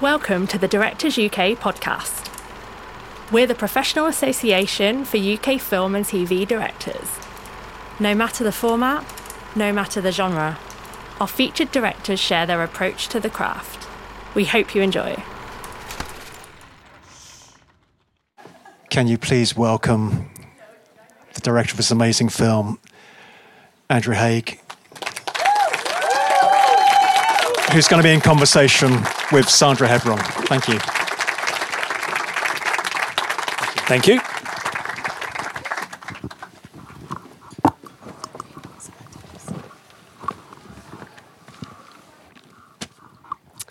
Welcome to the Directors UK podcast. We're the professional association for UK film and TV directors. No matter the format, no matter the genre, our featured directors share their approach to the craft. We hope you enjoy. Can you please welcome the director of this amazing film, Andrew Haigh, who's going to be in conversation with Sandra Hebron. Thank you. Thank you.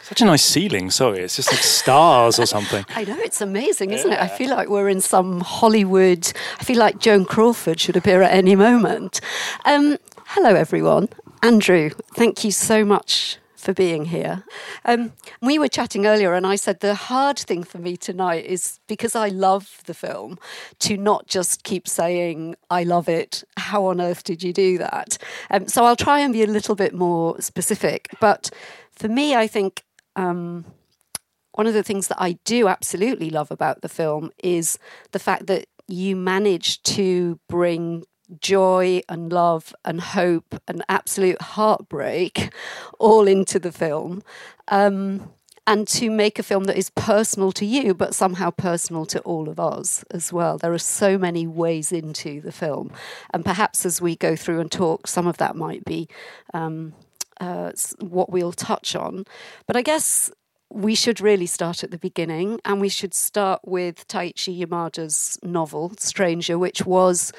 Such a nice ceiling. Sorry, it's just like stars or something. I know, it's amazing, isn't it? I feel like we're in some Hollywood. I feel like Joan Crawford should appear at any moment. Um, hello, everyone. Andrew, thank you so much for being here. Um, we were chatting earlier, and I said the hard thing for me tonight is because I love the film to not just keep saying, I love it. How on earth did you do that? Um, so I'll try and be a little bit more specific. But for me, I think. Um, one of the things that I do absolutely love about the film is the fact that you manage to bring joy and love and hope and absolute heartbreak all into the film. Um, and to make a film that is personal to you, but somehow personal to all of us as well. There are so many ways into the film. And perhaps as we go through and talk, some of that might be um, uh, what we'll touch on. But I guess we should really start at the beginning, and we should start with Taichi Yamada's novel, Stranger, which was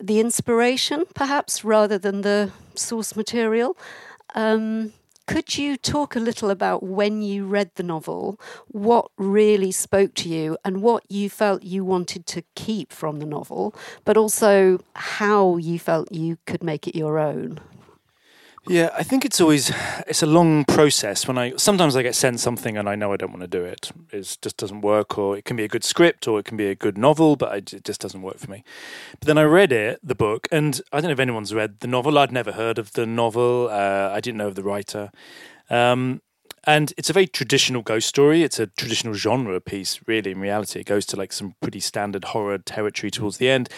the inspiration, perhaps, rather than the source material. Um, could you talk a little about when you read the novel, what really spoke to you, and what you felt you wanted to keep from the novel, but also how you felt you could make it your own? Yeah, I think it's always it's a long process. When I sometimes I get sent something and I know I don't want to do it. It just doesn't work, or it can be a good script, or it can be a good novel, but it just doesn't work for me. But then I read it, the book, and I don't know if anyone's read the novel. I'd never heard of the novel. Uh, I didn't know of the writer. Um, and it's a very traditional ghost story. It's a traditional genre piece, really. In reality, it goes to like some pretty standard horror territory towards the end.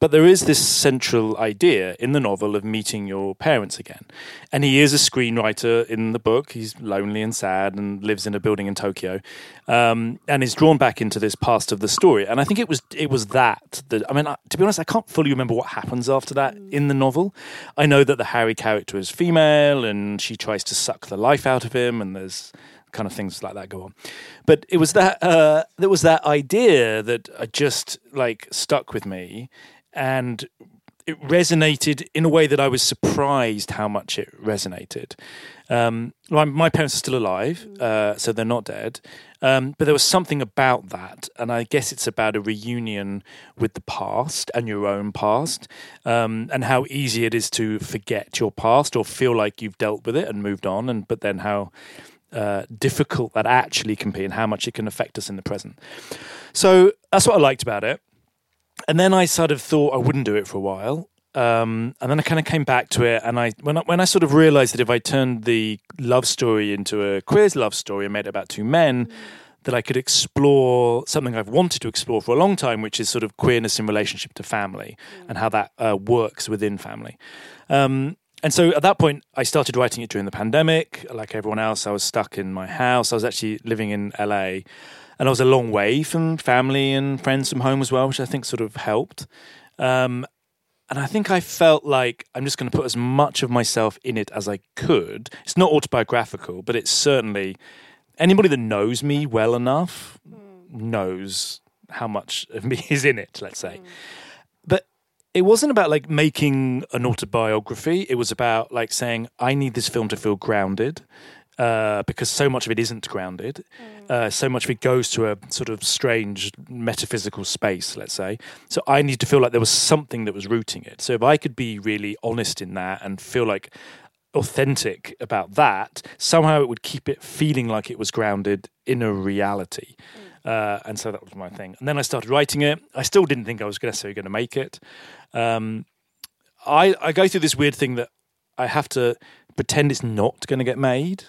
But there is this central idea in the novel of meeting your parents again. And he is a screenwriter in the book. He's lonely and sad and lives in a building in Tokyo, um, and is drawn back into this past of the story. And I think it was it was that that I mean, to be honest, I can't fully remember what happens after that in the novel. I know that the Harry character is female, and she tries to suck the life out of him, and there's kind of things like that go on. But it was that uh, there was that idea that just like stuck with me and it resonated in a way that I was surprised how much it resonated. Um, my, my, parents are still alive, uh, so they're not dead. Um, but there was something about that, and I guess it's about a reunion with the past and your own past, um, and how easy it is to forget your past or feel like you've dealt with it and moved on, and but then how uh, difficult that actually can be and how much it can affect us in the present. So that's what I liked about it and then I sort of thought I wouldn't do it for a while. Um, and then I kind of came back to it, and I when I, when I sort of realized that if I turned the love story into a queer love story and made it about two men, mm. that I could explore something I've wanted to explore for a long time, which is sort of queerness in relationship to family mm. and how that uh, works within family. Um, and so at that point, I started writing it during the pandemic. Like everyone else, I was stuck in my house. I was actually living in LA and I was a long way from family and friends from home as well, which I think sort of helped. Um, and I think I felt like I'm just going to put as much of myself in it as I could. It's not autobiographical, but it's certainly anybody that knows me well enough mm. knows how much of me is in it, let's say. Mm. But it wasn't about like making an autobiography. It was about like saying, I need this film to feel grounded uh, because so much of it isn't grounded. Mm. Uh, so much of it goes to a sort of strange metaphysical space, let's say. So I need to feel like there was something that was rooting it. So if I could be really honest in that and feel like authentic about that, somehow it would keep it feeling like it was grounded in a reality. Mm. Uh, and so that was my thing. And then I started writing it. I still didn't think I was necessarily going to make it. Um, I, I go through this weird thing that I have to pretend it's not going to get made.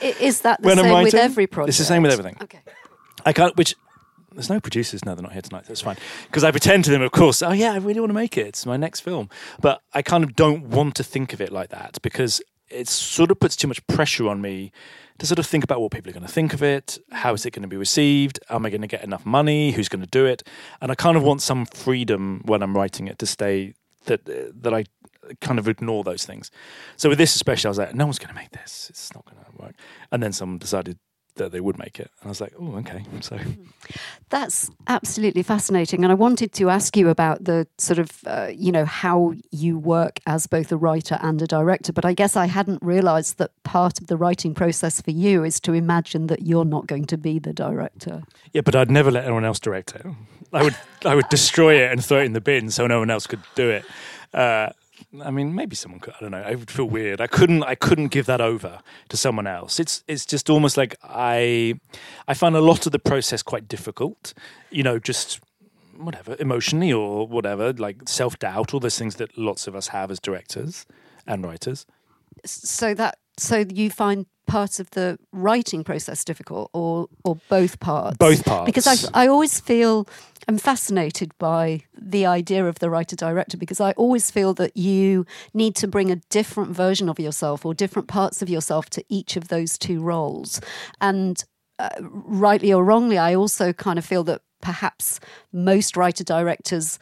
Is that the When same with every project? it's the same with everything. Okay. I can't. Which there's no producers now. They're not here tonight. That's fine. Because I pretend to them, of course. Oh yeah, I really want to make it. It's my next film. But I kind of don't want to think of it like that because it sort of puts too much pressure on me to sort of think about what people are going to think of it. How is it going to be received? Am I going to get enough money? Who's going to do it? And I kind of want some freedom when I'm writing it to stay that that I kind of ignore those things. So with this especially, I was like, no one's going to make this. It's not going to work. And then someone decided that they would make it, and I was like, oh, okay. So That's absolutely fascinating. And I wanted to ask you about the sort of, uh, you know, how you work as both a writer and a director. But I guess I hadn't realized that part of the writing process for you is to imagine that you're not going to be the director. yeah, but I'd never let anyone else direct it. I would I would destroy it and throw it in the bin so no one else could do it. Uh, I mean, maybe someone could. I don't know. I would feel weird. I couldn't. I couldn't give that over to someone else. It's it's just almost like I I find a lot of the process quite difficult. You know, just whatever emotionally or whatever, like self doubt, all those things that lots of us have as directors and writers. So that so you find part of the writing process difficult, or or both parts? Both parts. Because I I always feel I'm fascinated by the idea of the writer director because I always feel that you need to bring a different version of yourself or different parts of yourself to each of those two roles, and uh, rightly or wrongly, I also kind of feel that perhaps most writer directors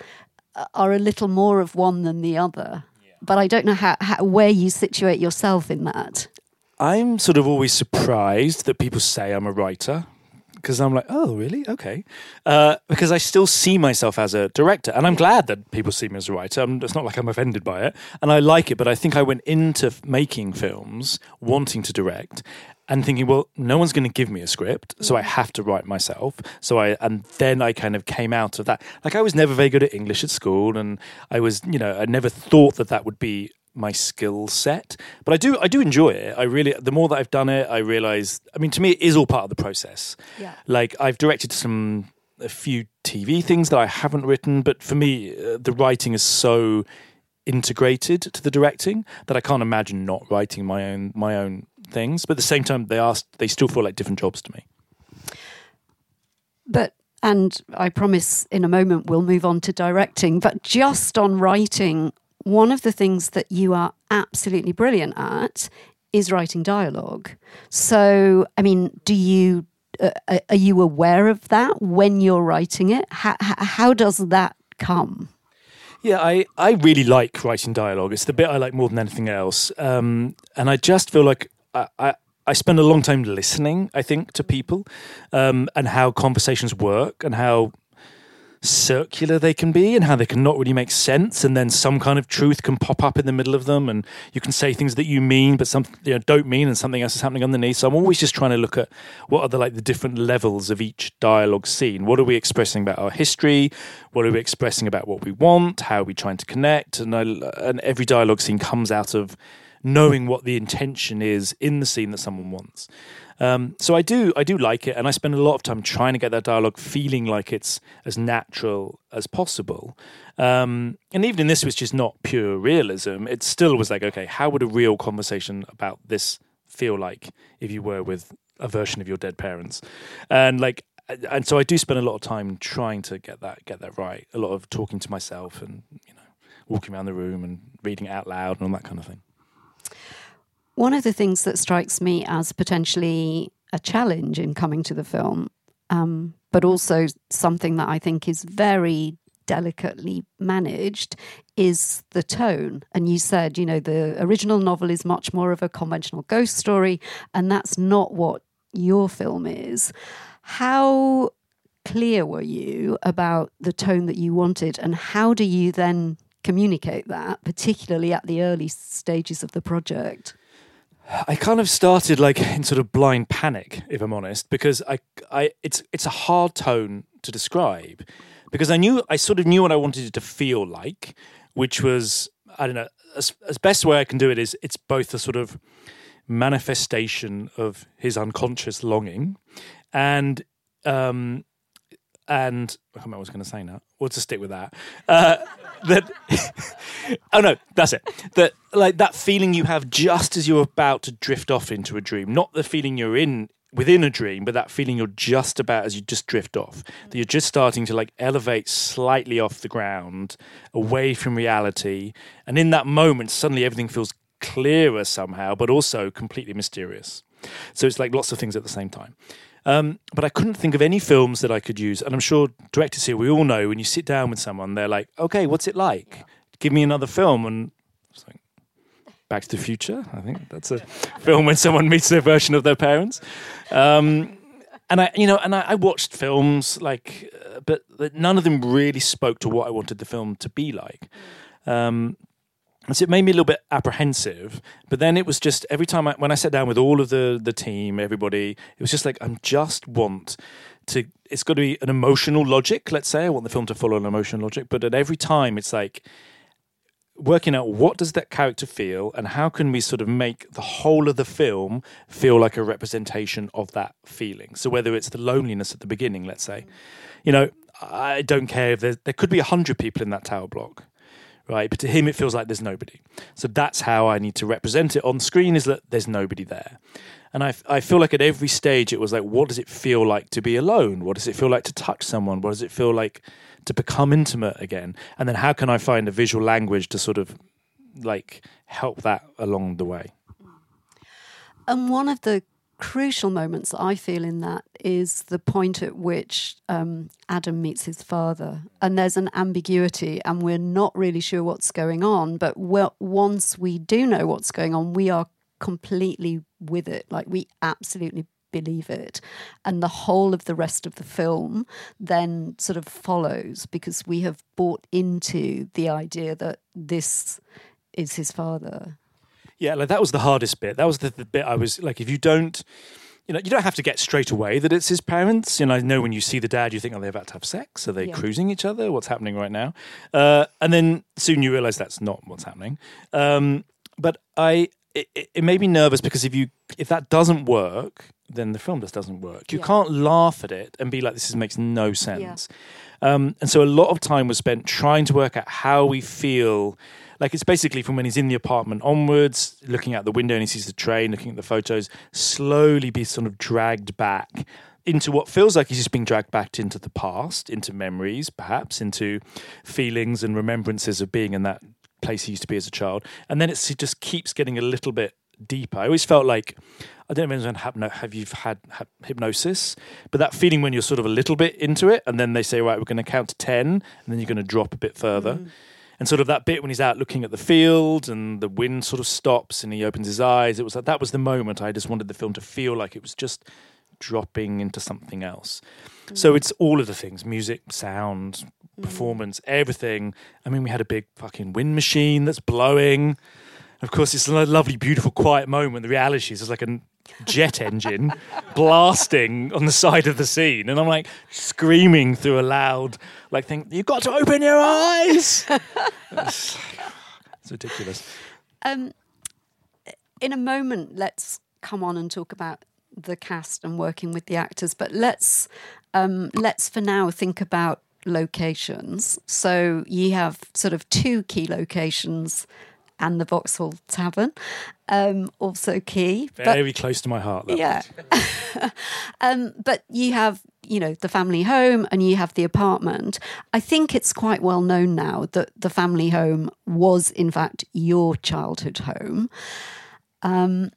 uh, are a little more of one than the other. But I don't know how, how where you situate yourself in that. I'm sort of always surprised that people say I'm a writer because I'm like, oh, really? Okay. Uh, because I still see myself as a director, and I'm glad that people see me as a writer. I'm, it's not like I'm offended by it, and I like it. But I think I went into f- making films wanting to direct. And thinking, well, no one's going to give me a script, so I have to write myself. So I, and then I kind of came out of that. Like I was never very good at English at school, and I was, you know, I never thought that that would be my skill set but i do i do enjoy it i really the more that i've done it i realize i mean to me it is all part of the process Yeah. like i've directed some a few tv things that i haven't written but for me uh, the writing is so integrated to the directing that i can't imagine not writing my own my own things but at the same time they are they still feel like different jobs to me But and I promise in a moment we'll move on to directing. But just on writing, one of the things that you are absolutely brilliant at is writing dialogue. So, I mean, do you uh, are you aware of that when you're writing it? How, how does that come? Yeah, I, I really like writing dialogue. It's the bit I like more than anything else. Um, and I just feel like I, I, spend a long time listening, I think, to people um, and how conversations work and how circular they can be and how they can not really make sense and then some kind of truth can pop up in the middle of them and you can say things that you mean but some you know don't mean and something else is happening underneath. So i'm always just trying to look at what are the like the different levels of each dialogue scene. What are we expressing about our history? What are we expressing about what we want? How are we trying to connect? And I, and every dialogue scene comes out of knowing what the intention is in the scene that someone wants um, so I do, I do like it, and I spend a lot of time trying to get that dialogue feeling like it's as natural as possible. Um, and even in this, which is not pure realism, it still was like, okay, how would a real conversation about this feel like if you were with a version of your dead parents? And like, and so I do spend a lot of time trying to get that get that right. A lot of talking to myself, and you know, walking around the room and reading it out loud and all that kind of thing. One of the things that strikes me as potentially a challenge in coming to the film, um, but also something that I think is very delicately managed, is the tone. And you said, you know, the original novel is much more of a conventional ghost story, and that's not what your film is. How clear were you about the tone that you wanted, and how do you then communicate that, particularly at the early stages of the project? I kind of started like in sort of blind panic, if I'm honest, because I, I, it's it's a hard tone to describe, because I knew I sort of knew what I wanted it to feel like, which was I don't know as as best way I can do it is it's both a sort of manifestation of his unconscious longing, and um, and I can't remember what I was going to say now. We'll just stick with that. Uh, that oh no, that's it. That like that feeling you have just as you're about to drift off into a dream, not the feeling you're in within a dream, but that feeling you're just about as you just drift off. That you're just starting to like elevate slightly off the ground, away from reality, and in that moment, suddenly everything feels clearer somehow, but also completely mysterious. So it's like lots of things at the same time. Um, but I couldn't think of any films that I could use. And I'm sure directors here, we all know when you sit down with someone, they're like, okay, what's it like? Give me another film. And like, Back to the Future. I think that's a film when someone meets their version of their parents. Um, and I, you know, and I, I watched films like, uh, but none of them really spoke to what I wanted the film to be like. Um, so it made me a little bit apprehensive. But then it was just every time I, when I sat down with all of the the team, everybody, it was just like I'm just want to. It's got to be an emotional logic. Let's say I want the film to follow an emotional logic. But at every time, it's like working out what does that character feel and how can we sort of make the whole of the film feel like a representation of that feeling so whether it's the loneliness at the beginning let's say you know i don't care if there, there could be 100 people in that tower block right? But to him, it feels like there's nobody. So that's how I need to represent it on screen is that there's nobody there. And I, I feel like at every stage, it was like, what does it feel like to be alone? What does it feel like to touch someone? What does it feel like to become intimate again? And then how can I find a visual language to sort of like help that along the way? And one of the crucial moments I feel in that is the point at which um, Adam meets his father, and there's an ambiguity, and we're not really sure what's going on. But once we do know what's going on, we are completely with it. Like we absolutely believe it, and the whole of the rest of the film then sort of follows because we have bought into the idea that this is his father. Yeah, like that was the hardest bit. That was the, the bit I was like, if you don't, you know, you don't have to get straight away that it's his parents. You know, I know when you see the dad, you think, are they about to have sex? Are they yeah. cruising each other? What's happening right now? Uh, and then soon you realize that's not what's happening. Um, but I, it, it, made me nervous because if you if that doesn't work, then the film just doesn't work. You yeah. can't laugh at it and be like, this is, makes no sense. Yeah. Um, and so a lot of time was spent trying to work out how we feel like it's basically from when he's in the apartment onwards, looking out the window and he sees the train, looking at the photos, slowly be sort of dragged back into what feels like he's just being dragged back into the past, into memories, perhaps, into feelings and remembrances of being in that place he used to be as a child. And then it just keeps getting a little bit deeper. I always felt like I don't know if have, have you had hypnosis, but that feeling when you're sort of a little bit into it, and then they say, right, we're going to count to ten, and then you're going to drop a bit further. Mm and sort of that bit when he's out looking at the field and the wind sort of stops and he opens his eyes. It was like that was the moment I just wanted the film to feel like it was just dropping into something else. Mm. So it's all of the things: music, sound, mm. performance, everything. I mean, we had a big fucking wind machine that's blowing. Of course, it's a lovely, beautiful, quiet moment. The reality is, it's like a jet engine blasting on the side of the scene, and I'm like screaming through a loud like thing. You've got to open your eyes. it's, it's, ridiculous. Um, in a moment, let's come on and talk about the cast and working with the actors, but let's um, let's for now think about locations. So you have sort of two key locations and the Vauxhall Tavern. Um, also key. Very but, close to my heart. yeah. um, but you have, you know, the family home and you have the apartment. I think it's quite well known now that the family home was, in fact, your childhood home. Um,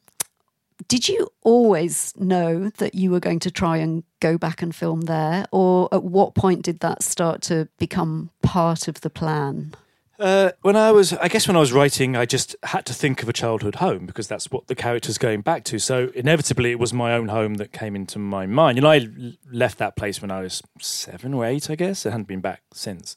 did you always know that you were going to try and go back and film there? Or at what point did that start to become part of the plan? Uh, when I was, I guess when I was writing, I just had to think of a childhood home because that's what the character's going back to. So inevitably, it was my own home that came into my mind. You know, I left that place when I was seven or eight, I guess. I hadn't been back since.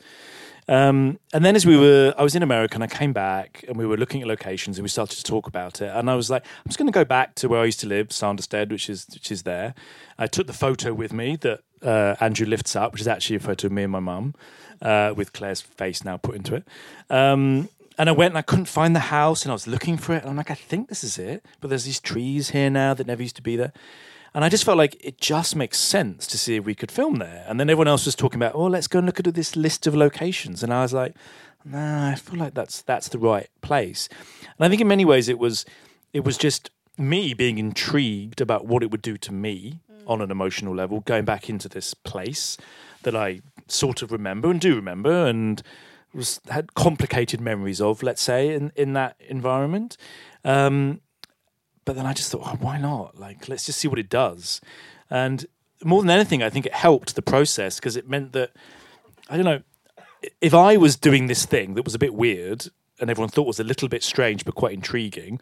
Um, and then as we were, I was in America and I came back and we were looking at locations and we started to talk about it. And I was like, I'm just going to go back to where I used to live, Sanderstead, which is which is there. I took the photo with me that uh, Andrew lifts up, which is actually a photo of me and my mum uh, with Claire's face now put into it. Um, and I went and I couldn't find the house and I was looking for it. And I'm like, I think this is it. But there's these trees here now that never used to be there. And I just felt like it just makes sense to see if we could film there. And then everyone else was talking about, oh, let's go and look at this list of locations. And I was like, nah, I feel like that's that's the right place. And I think in many ways it was it was just me being intrigued about what it would do to me mm. on an emotional level, going back into this place that I sort of remember and do remember and was had complicated memories of, let's say, in, in that environment. Um, but then I just thought, oh, why not? Like, let's just see what it does. And more than anything, I think it helped the process because it meant that I don't know if I was doing this thing that was a bit weird and everyone thought was a little bit strange but quite intriguing.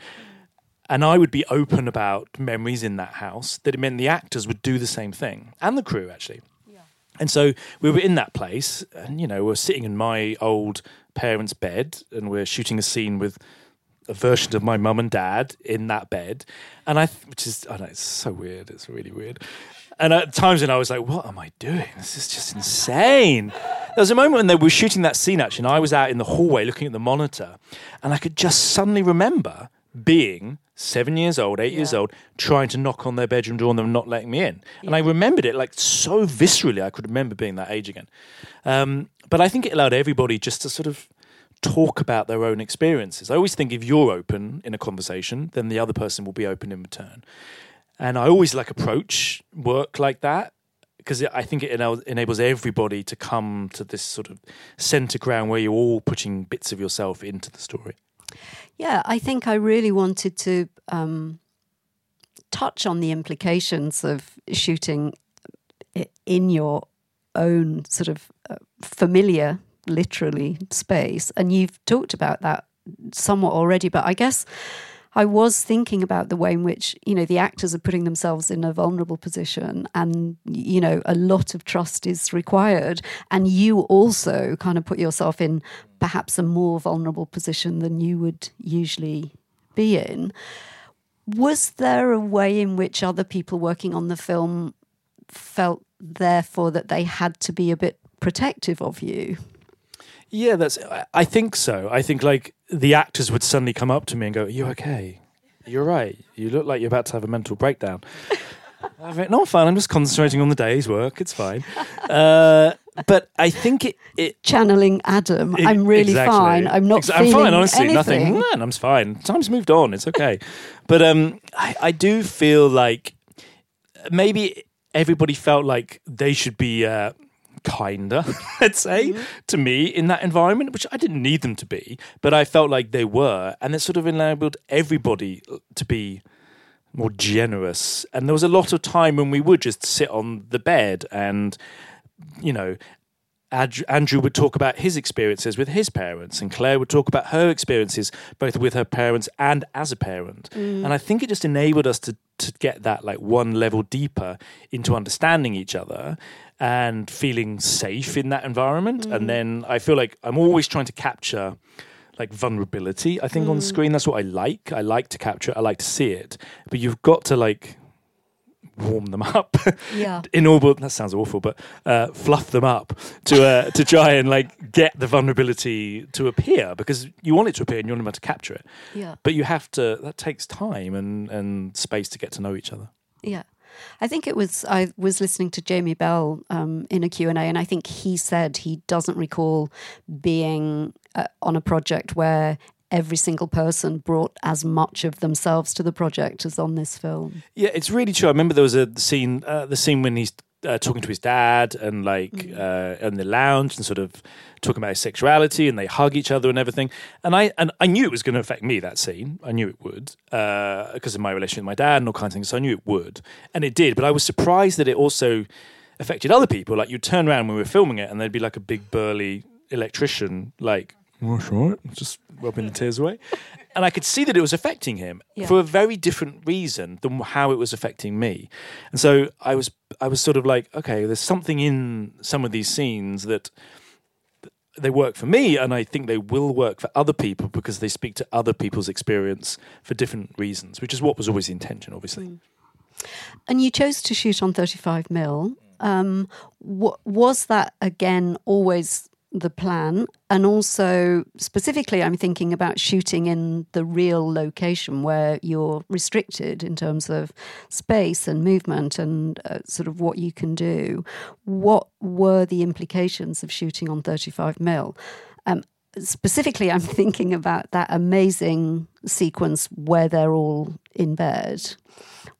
And I would be open about memories in that house, that it meant the actors would do the same thing and the crew actually. And so we were in that place, and you know, we're sitting in my old parents' bed, and we're shooting a scene with a version of my mum and dad in that bed, and I, which is, I know, it's so weird. It's really weird. And at times when I was like, "What am I doing? This is just insane." There was a moment when they were shooting that scene actually, and I was out in the hallway looking at the monitor, and I could just suddenly remember being seven years old, eight yeah. years old, trying to knock on their bedroom door and them not letting me in. Yeah. And I remembered it like so viscerally. I could remember being that age again. Um, but I think it allowed everybody just to sort of talk about their own experiences. I always think if you're open in a conversation, then the other person will be open in return. And I always like approach work like that because I think it enables everybody to come to this sort of center ground where you're all putting bits of yourself into the story. Yeah, I think I really wanted to um, touch on the implications of shooting in your own sort of uh, familiar, literally, space. And you've talked about that somewhat already, but I guess I was thinking about the way in which, you know, the actors are putting themselves in a vulnerable position and, you know, a lot of trust is required. And you also kind of put yourself in perhaps a more vulnerable position than you would usually be in. Was there a way in which other people working on the film felt, therefore, that they had to be a bit protective of you? Yeah, that's. I think so. I think like the actors would suddenly come up to me and go, "Are you okay? You're right. You look like you're about to have a mental breakdown." I went, "No, I'm fine. I'm just concentrating on the day's work. It's fine." Uh, but I think it, it channeling Adam. It, I'm really exactly. fine. I'm not. Exa- I'm fine. Honestly, anything. nothing. Man, I'm fine. Time's moved on. It's okay. but um, I, I do feel like maybe everybody felt like they should be. Uh, kinder, let's say, mm-hmm. to me in that environment, which I didn't need them to be, but I felt like they were. And it sort of enabled everybody to be more generous. And there was a lot of time when we would just sit on the bed and, you know, Andrew would talk about his experiences with his parents, and Claire would talk about her experiences both with her parents and as a parent. Mm. And I think it just enabled us to to get that like one level deeper into understanding each other and feeling safe in that environment. Mm. And then I feel like I'm always trying to capture like vulnerability. I think mm. on screen that's what I like. I like to capture. It. I like to see it. But you've got to like warm them up. Yeah. in order that sounds awful, but uh, fluff them up to uh, to try and like get the vulnerability to appear because you want it to appear and you want them to capture it. Yeah. But you have to. That takes time and and space to get to know each other. Yeah. I think it was I was listening to Jamie Bell um, in a Q&A and I think he said he doesn't recall being uh, on a project where every single person brought as much of themselves to the project as on this film. Yeah, it's really true. I remember there was a scene, uh, the scene when he's uh, talking to his dad and like mm. uh, in the lounge and sort of talking about his sexuality and they hug each other and everything. And I and I knew it was going to affect me that scene. I knew it would because uh, of my relationship with my dad and all kinds of things. So I knew it would, and it did. But I was surprised that it also affected other people. Like you'd turn around when we were filming it, and there'd be like a big burly electrician, like that's right, just rubbing the tears away. And I could see that it was affecting him yeah. for a very different reason than how it was affecting me. And so I was, I was sort of like, okay, there's something in some of these scenes that they work for me, and I think they will work for other people because they speak to other people's experience for different reasons, which is what was always the intention, obviously. Mm. And you chose to shoot on 35 mil. Um, w- was that again always the plan, and also specifically, I'm thinking about shooting in the real location where you're restricted in terms of space and movement and uh, sort of what you can do. What were the implications of shooting on 35 mil? Um, specifically, I'm thinking about that amazing sequence where they're all in bed.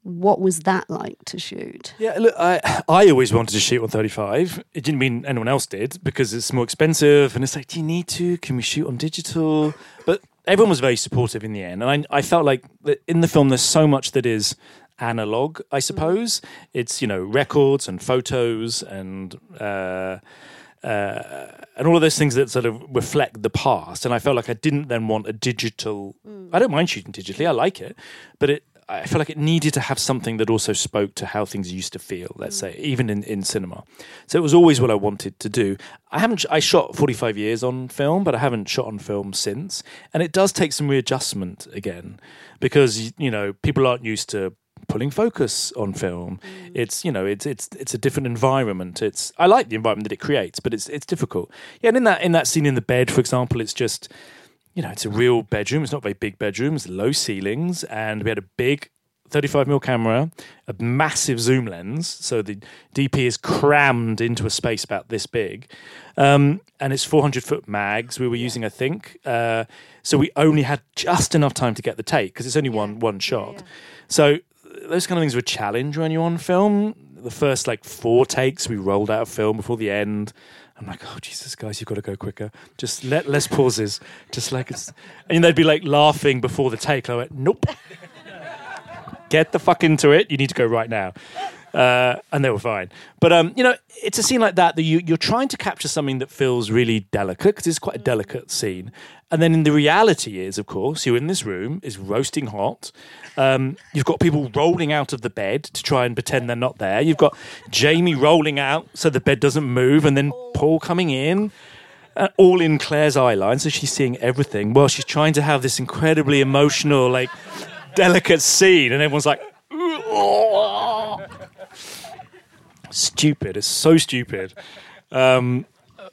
What was that like to shoot? Yeah, look, I I always wanted to shoot on 35. It didn't mean anyone else did because it's more expensive. And it's like, do you need to? Can we shoot on digital? But everyone was very supportive in the end. And I, I felt like in the film, there's so much that is analog, I suppose. It's, you know, records and photos and. Uh, uh, and all of those things that sort of reflect the past. And I felt like I didn't then want a digital. Mm. I don't mind shooting digitally; I like it, but it I feel like it needed to have something that also spoke to how things used to feel, let's mm. say, even in, in cinema. So it was always what I wanted to do. I haven't, I shot 45 years on film, but I haven't shot on film since. And it does take some readjustment again because, you know, people aren't used to pulling focus on film. Mm. It's you know it's it's it's a different environment. It's I like the environment that it creates, but it's it's difficult. Yeah, and in that in that scene in the bed, for example, it's just you know, it's a real bedroom. It's not a very big bedroom. It's low ceilings, and we had a big 35 mm camera, a massive zoom lens. So the DP is crammed into a space about this big, um, and it's 400 foot mags we were using, I think. Uh, so we only had just enough time to get the take because it's only one one shot. So those kind of things were a challenge when you're on film. The first like four takes we rolled out of film before the end. I'm like, oh Jesus, guys, you've got to go quicker. Just let less pauses. Just like it's, and they'd be like laughing before the take. I went, nope. Get the fuck into it. You need to go right now. Uh, and they were fine. But um, you know, it's a scene like that that you you're trying to capture something that feels really delicate because it's quite a delicate scene. And then in the reality is, of course, you're in this room, is roasting hot. Um, you've got people rolling out of the bed to try and pretend they're not there. You've got Jamie rolling out so the bed doesn't move, and then Paul coming in. Uh, all in Claire's eye line, so she's seeing everything while she's trying to have this incredibly emotional, like delicate scene, and everyone's like, stupid. It's so stupid. Um,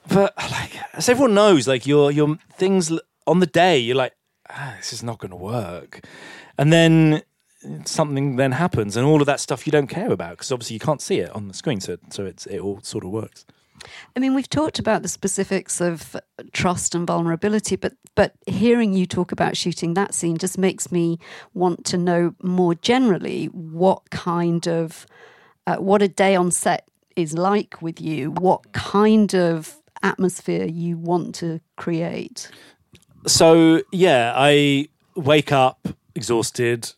but like, as everyone knows, like your your things on the day, you're like, ah, this is not going to work, and then something then happens, and all of that stuff you don't care about because obviously you can't see it on the screen, so so it's it all sort of works. I mean, we've talked about the specifics of trust and vulnerability, but but hearing you talk about shooting that scene just makes me want to know more generally what kind of uh, what a day on set is like with you, what kind of atmosphere you want to create. So yeah, I wake up exhausted,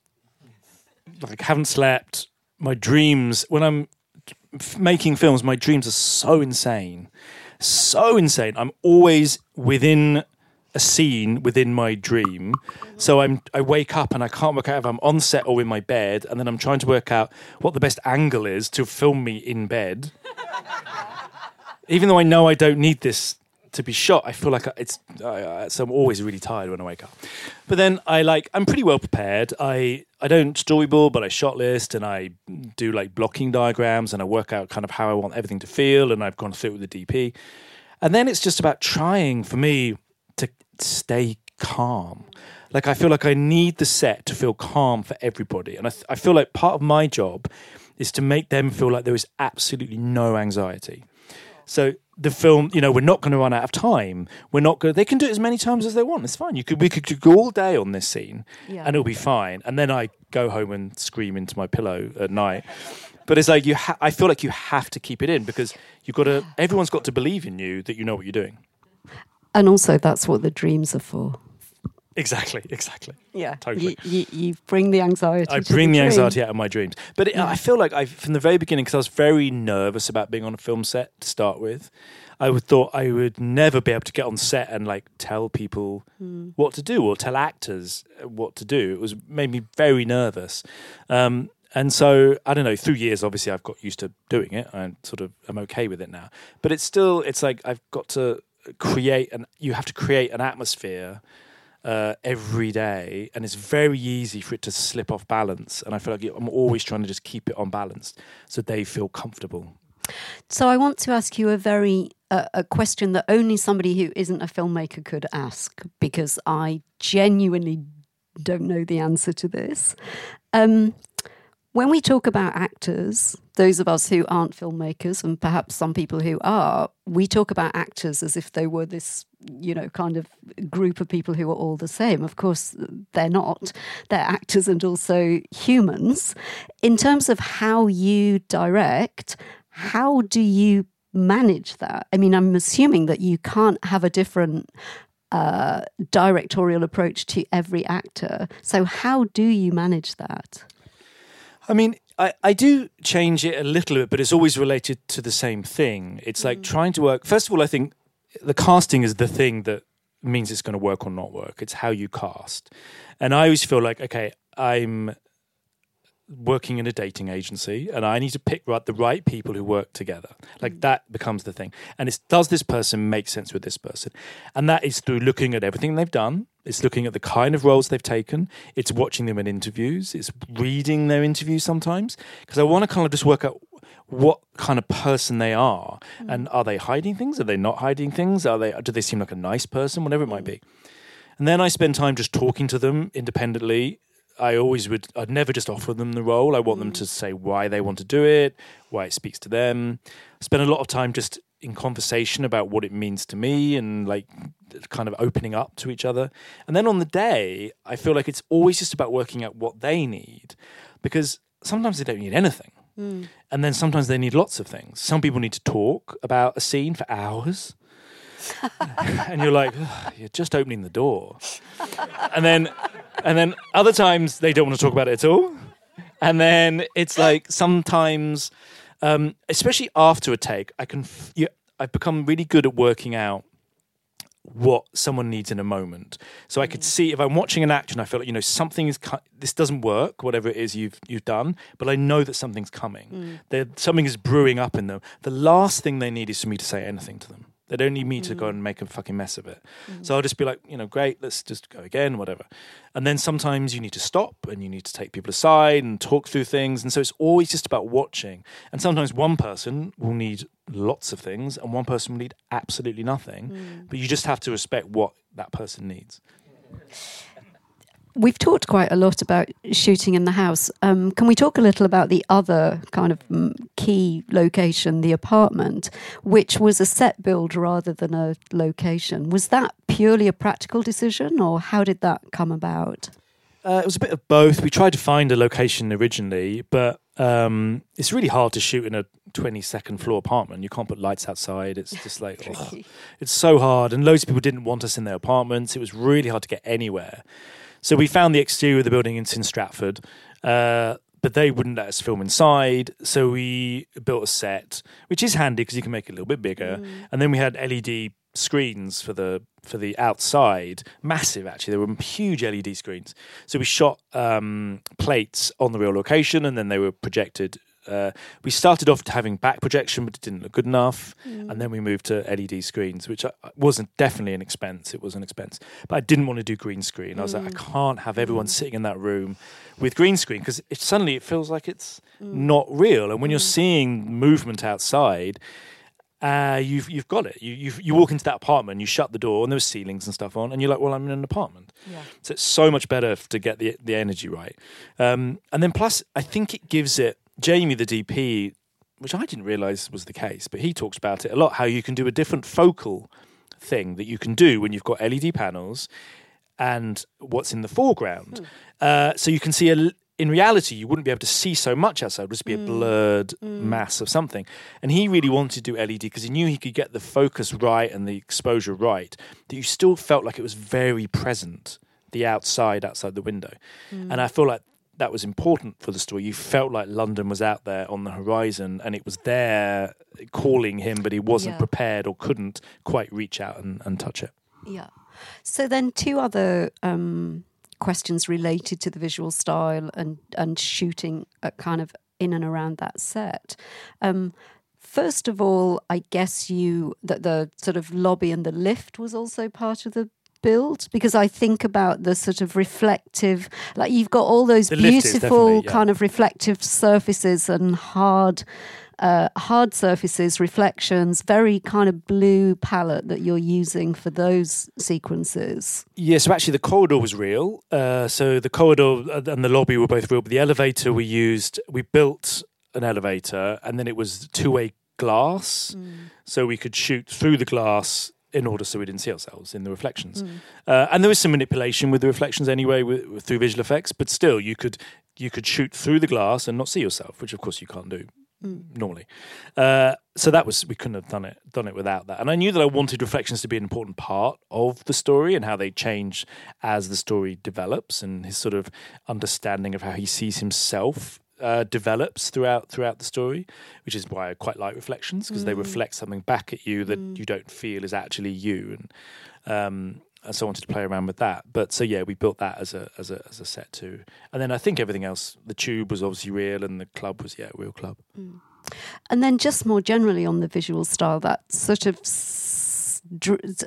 like haven't slept. My dreams when I'm making films, my dreams are so insane, so insane. I'm always within a scene within my dream. So I'm I wake up and I can't work out if I'm on set or in my bed, and then I'm trying to work out what the best angle is to film me in bed. Even though I know I don't need this to be shot, I feel like it's uh, so I'm always really tired when I wake up. But then I like I'm pretty well prepared. I I don't storyboard, but I shot list and I do like blocking diagrams and I work out kind of how I want everything to feel and I've gone through it with the DP. And then it's just about trying for me to stay calm. Like I feel like I need the set to feel calm for everybody, and I, th- I feel like part of my job is to make them feel like there is absolutely no anxiety. So the film, you know, we're not going to run out of time. We're not going. They can do it as many times as they want. It's fine. You could we could go all day on this scene, yeah. and it'll be fine. And then I go home and scream into my pillow at night. But it's like you. Ha- I feel like you have to keep it in because you've got to. Everyone's got to believe in you that you know what you're doing. And also, that's what the dreams are for. Exactly, exactly. Yeah, totally. You, you, you bring the anxiety. I bring the, the anxiety out of my dreams, but it, yeah. I feel like I, from the very beginning, because I was very nervous about being on a film set to start with. I would thought I would never be able to get on set and like tell people mm. what to do or tell actors what to do. It was made me very nervous. Um, and so I don't know. Through years, obviously, I've got used to doing it. I sort of am okay with it now. But it's still, it's like I've got to create and you have to create an atmosphere uh, every day, and it's very easy for it to slip off balance. And I feel like I'm always trying to just keep it on balance so they feel comfortable. So I want to ask you a very a, a question that only somebody who isn't a filmmaker could ask because I genuinely don't know the answer to this. Um, when we talk about actors, those of us who aren't filmmakers, and perhaps some people who are, we talk about actors as if they were this, you know, kind of group of people who are all the same. Of course, they're not. They're actors and also humans. In terms of how you direct, how do you manage that? I mean, I'm assuming that you can't have a different uh, directorial approach to every actor. So, how do you manage that? I mean, I, I do change it a little bit, but it's always related to the same thing. It's like mm. trying to work. First of all, I think the casting is the thing that means it's going to work or not work. It's how you cast. And I always feel like, okay, I'm working in a dating agency and I need to pick right, the right people who work together. Like mm. that becomes the thing. And it's does this person make sense with this person? And that is through looking at everything they've done. It's looking at the kind of roles they've taken. It's watching them in interviews. It's reading their interviews sometimes because I want to kind of just work out what kind of person they are mm. and are they hiding things? Are they not hiding things? Are they do they seem like a nice person? Whatever it might mm. be. And then I spend time just talking to them independently. I always would, I'd never just offer them the role. I want them to mm. say why they want to do it, why it speaks to them. Spend a lot of time just in conversation about what it means to me and like kind of opening up to each other. And then on the day, I feel like it's always just about working out what they need because sometimes they don't need anything. Mm. And then sometimes they need lots of things. Some people need to talk about a scene for hours. and you're like, you're just opening the door. And then and then other times they don't want to talk about it at all. And then it's like sometimes, um, especially after a take, I can f- you, I've become really good at working out what someone needs in a moment. So I could see if I'm watching an action, I feel like you know something is cu- this doesn't work, whatever it is you've you've done, but I know that something's coming. There something is brewing up in them. The last thing they need is for me to say anything to them. They don't need me to go mm. and make a fucking mess of it. Mm. So I'll just be like, you know, great, let's just go again, whatever. And then sometimes you need to stop and you need to take people aside and talk through things. And so it's always just about watching. And sometimes one person will need lots of things and one person will need absolutely nothing. Mm. But you just have to respect what that person needs. We've talked quite a lot about shooting in the house. Um, can we talk a little about the other kind of mm, key location, the apartment, which was a set build rather than a location? Was that purely a practical decision, or how did that come about? Uh, it was a bit of both. We tried to find a location originally, but um, it's really hard to shoot in a 22nd floor apartment. You can't put lights outside. It's just like. It's so hard. And loads of people didn't want us in their apartments. It was really hard to get anywhere. So we found the exterior of the building in Stratford, uh, but they wouldn't let us film inside. So we built a set, which is handy because you can make it a little bit bigger. And then we had LED screens for the for the outside, massive actually. There were huge LED screens. So we shot um, plates on the real location, and then they were projected. Uh, we started off having back projection, but it didn't look good enough, and then we moved to LED screens, which wasn't definitely an expense. It was an expense, but I didn't want to do green screen. I was like, I can't have everyone sitting in that room with green screen because it, suddenly it feels like it's not real. And when you're seeing movement outside, uh, you've you've got it. You you you walk into that apartment, you shut the door, and there's ceilings and stuff on, and you're like, well, I'm in an apartment. Yeah. So it's so much better to get the the energy right. Um, and then plus, I think it gives it Jamie the DP, which I didn't realize was the case, but he talks about it a lot. How you can do a different focal thing that you can do when you've got LED panels and what's in the foreground. Hmm. Uh, so you can see a. In reality, you wouldn't be able to see so much outside. It would just be a hmm. blurred hmm. mass of something. And he really wanted to do LED because he knew he could get the focus right and the exposure right. That you still felt like it was very present, the outside, outside the window. And I feel like that was important for the story. You felt like London was out there on the horizon and it was there calling him, but he wasn't Yeah. prepared or couldn't quite reach out and, and touch it. Yeah. So then, two other um, questions related to the visual style and and shooting at kind of in and around that set. Um, first of all, I guess you that the sort of lobby and the lift was also part of the build because I think about the sort of reflective, like you've got all those The beautiful yeah. kind of reflective surfaces and hard uh, hard surfaces, reflections, very kind of blue palette that you're using for those sequences. Yeah, so actually the corridor was real. Uh, so the corridor and the lobby were both real, but the elevator we used, we built an elevator and then it was two way glass. Mm. So we could shoot through the glass in order so we didn't see ourselves in the reflections. Mm. Uh, and there was some manipulation with the reflections anyway with, with, through visual effects, but still you could you could shoot through the glass and not see yourself, which of course you can't do mm. normally. Uh, so that was we couldn't have done it done it without that. And I knew that I wanted reflections to be an important part of the story and how they change as the story develops and his sort of understanding of how he sees himself uh, develops throughout throughout the story, which is why I quite like reflections because mm. they reflect something back at you that mm. you don't feel is actually you, and um, and so I wanted to play around with that. But so yeah, we built that as a as a as a set too, and then I think everything else, the tube was obviously real, and the club was yeah, real club. Mm. And then just more generally on the visual style, that sort of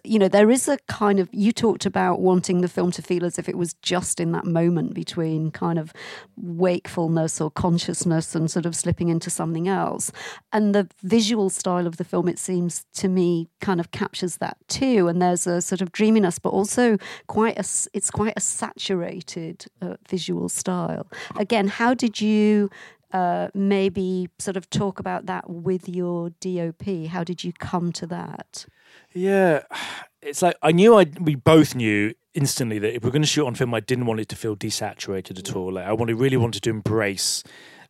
you know, there is a kind of, you talked about wanting the film to feel as if it was just in that moment between kind of wakefulness or consciousness and sort of slipping into something else. And the visual style of the film, it seems to me, kind of captures that too. And there's a sort of dreaminess, but also quite a, it's quite a saturated uh, visual style. Again, how did you uh, maybe sort of talk about that with your DOP? How did you come to that? Yeah, it's like I knew I we both knew instantly that if we're going to shoot on film, I didn't want it to feel desaturated at all. Like I wanted really wanted to embrace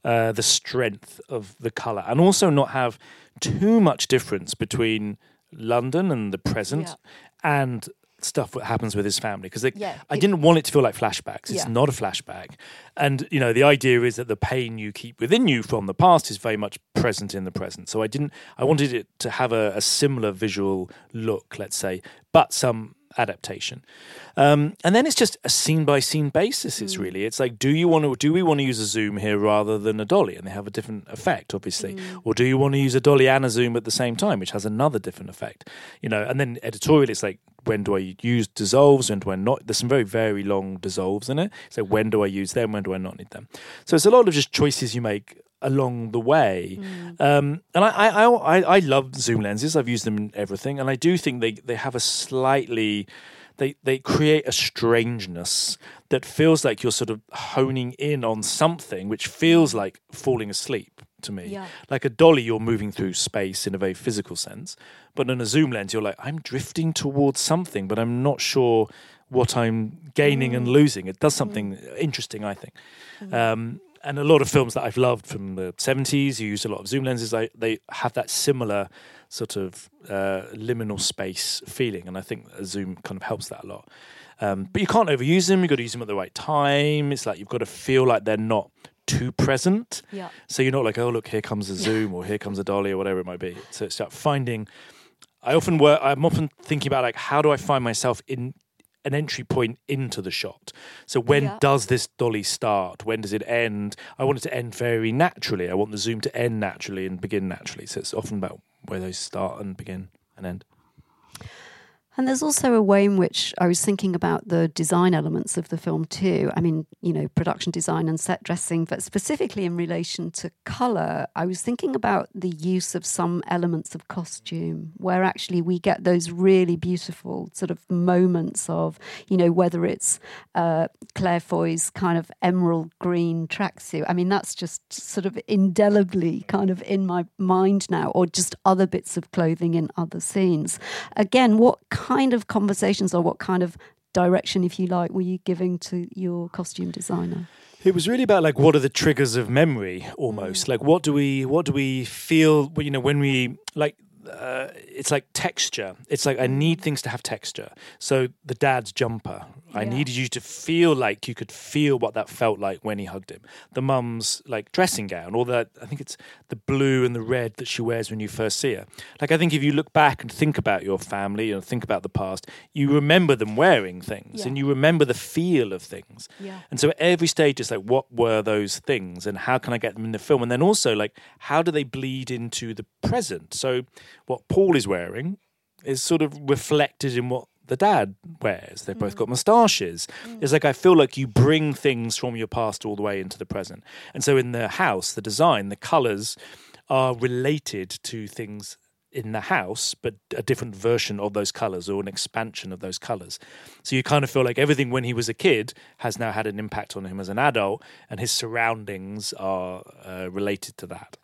uh, the strength of the color and also not have too much difference between London and the present yeah. and stuff that happens with his family because yeah, I didn't want it to feel like flashbacks. It's yeah. not a flashback, and you know the idea is that the pain you keep within you from the past is very much present in the present. So I didn't. I mm. wanted it to have a, a similar visual look, let's say, but some adaptation. Um, and then it's just a scene by scene basis. It's mm. really it's like do you want to do we want to use a zoom here rather than a dolly, and they have a different effect, obviously, mm. or do you want to use a dolly and a zoom at the same time, which has another different effect, you know? And then editorial, it's like when do I use dissolves, and when do I not? There's some very very long dissolves in it. So when do I use them? When do I not need them? So it's a lot of just choices you make along the way. Mm. Um, and I, I, I, I love zoom lenses. I've used them in everything, and I do think they, they have a slightly they they create a strangeness that feels like you're sort of honing in on something which feels like falling asleep to me. Yeah. Like a dolly, you're moving through space in a very physical sense, but in a zoom lens, you're like I'm drifting towards something, but I'm not sure what I'm gaining mm. and losing. It does something mm. interesting, I think. Mm. Um, and a lot of films that I've loved from the 70s, you use a lot of zoom lenses, I, they have that similar sort of uh, liminal space feeling. And I think a zoom kind of helps that a lot. Um, but you can't overuse them, you've got to use them at the right time. It's like you've got to feel like they're not too present. Yeah. So you're not like, oh, look, here comes a zoom or here comes a dolly or whatever it might be. So it's like finding. I often work. I'm often thinking about like how do I find myself in an entry point into the shot. So when yeah. does this dolly start? When does it end? I want it to end very naturally. I want the zoom to end naturally and begin naturally. So it's often about where those start and begin and end. And there's also a way in which I was thinking about the design elements of the film too. I mean, you know, production design and set dressing, but specifically in relation to color, I was thinking about the use of some elements of costume where actually we get those really beautiful sort of moments of, you know, whether it's uh, Claire Foy's kind of emerald green tracksuit. I mean, that's just sort of indelibly kind of in my mind now, or just other bits of clothing in other scenes. Again, what kind of conversations or what kind of direction, if you like, were you giving to your costume designer? It was really about like what are the triggers of memory almost. Mm. Like what do we what do we feel you know when we like uh, it's like texture. It's like I need things to have texture. So the dad's jumper, I needed you to feel like you could feel what that felt like when he hugged him. The mum's like dressing gown, or that I think it's the blue and the red that she wears when you first see her. Like I think if you look back and think about your family and think about the past, you remember them wearing things yeah. and you remember the feel of things. Yeah. And so at every stage is like, what were those things and how can I get them in the film? And then also like, how do they bleed into the present? So what Paul is wearing is sort of reflected in what the dad wears. They've mm. both got moustaches. Mm. It's like I feel like you bring things from your past all the way into the present. And so in the house, the design, the colors are related to things in the house, but a different version of those colors or an expansion of those colors. So you kind of feel like everything when he was a kid has now had an impact on him as an adult, and his surroundings are uh, related to that.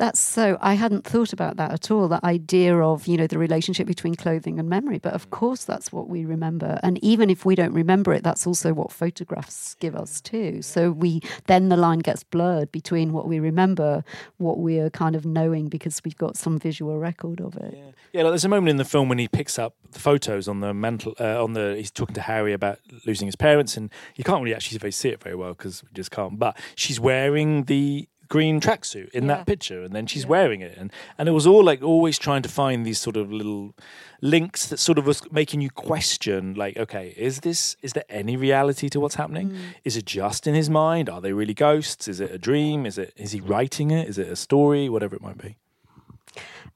That's so. I hadn't thought about that at all. That idea of you know the relationship between clothing and memory. But of course, that's what we remember. And even if we don't remember it, that's also what photographs give us too. So we then the line gets blurred between what we remember, what we're kind of knowing because we've got some visual record of it. Yeah, yeah like there's a moment in the film when he picks up the photos on the mental uh, on the. He's talking to Harry about losing his parents, and you can't really actually see it very well because we just can't. But she's wearing the green tracksuit in yeah. that picture, and then she's yeah. wearing it, and and it was all like always trying to find these sort of little links that sort of was making you question, like, okay, is this is there any reality to what's happening? Mm. Is it just in his mind? Are they really ghosts? Is it a dream? Is it is he writing it? Is it a story? Whatever it might be.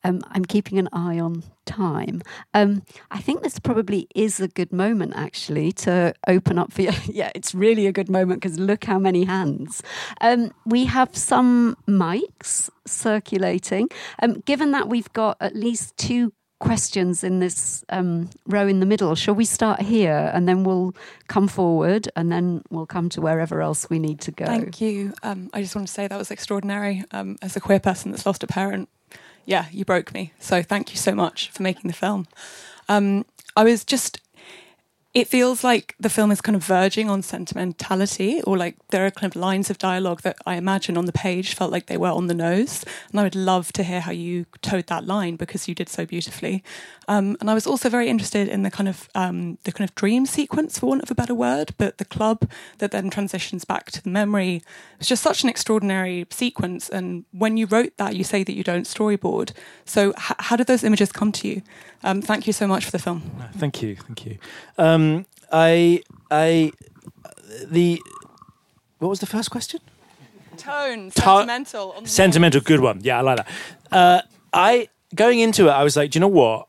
Um, I'm keeping an eye on time. Um, I think this probably is a good moment actually to open up for you. yeah, it's really a good moment because look how many hands. Um, we have some mics circulating. Um, given that we've got at least two questions in this um, row in the middle. Shall we start here and then we'll come forward and then we'll come to wherever else we need to go? Thank you. Um, I just want to say that was extraordinary. As a queer person that's lost a parent, yeah, you broke me. So thank you so much for making the film. Um, I was just it feels like the film is kind of verging on sentimentality, or like there are kind of lines of dialogue that I imagine on the page felt like they were on the nose. And I would love to hear how you toed that line because you did so beautifully. Um, and I was also very interested in the kind of um, the kind of dream sequence, for want of a better word, but the club that then transitions back to the memory. It's just such an extraordinary sequence. And when you wrote that, you say that you don't storyboard. So h- how did those images come to you? Um, thank you so much for the film. Thank you, thank you. Um, I, I, the, what was the first question? Tone, sentimental. sentimental, good one. Yeah, I like that. Uh, I going into it, I was like, do you know what?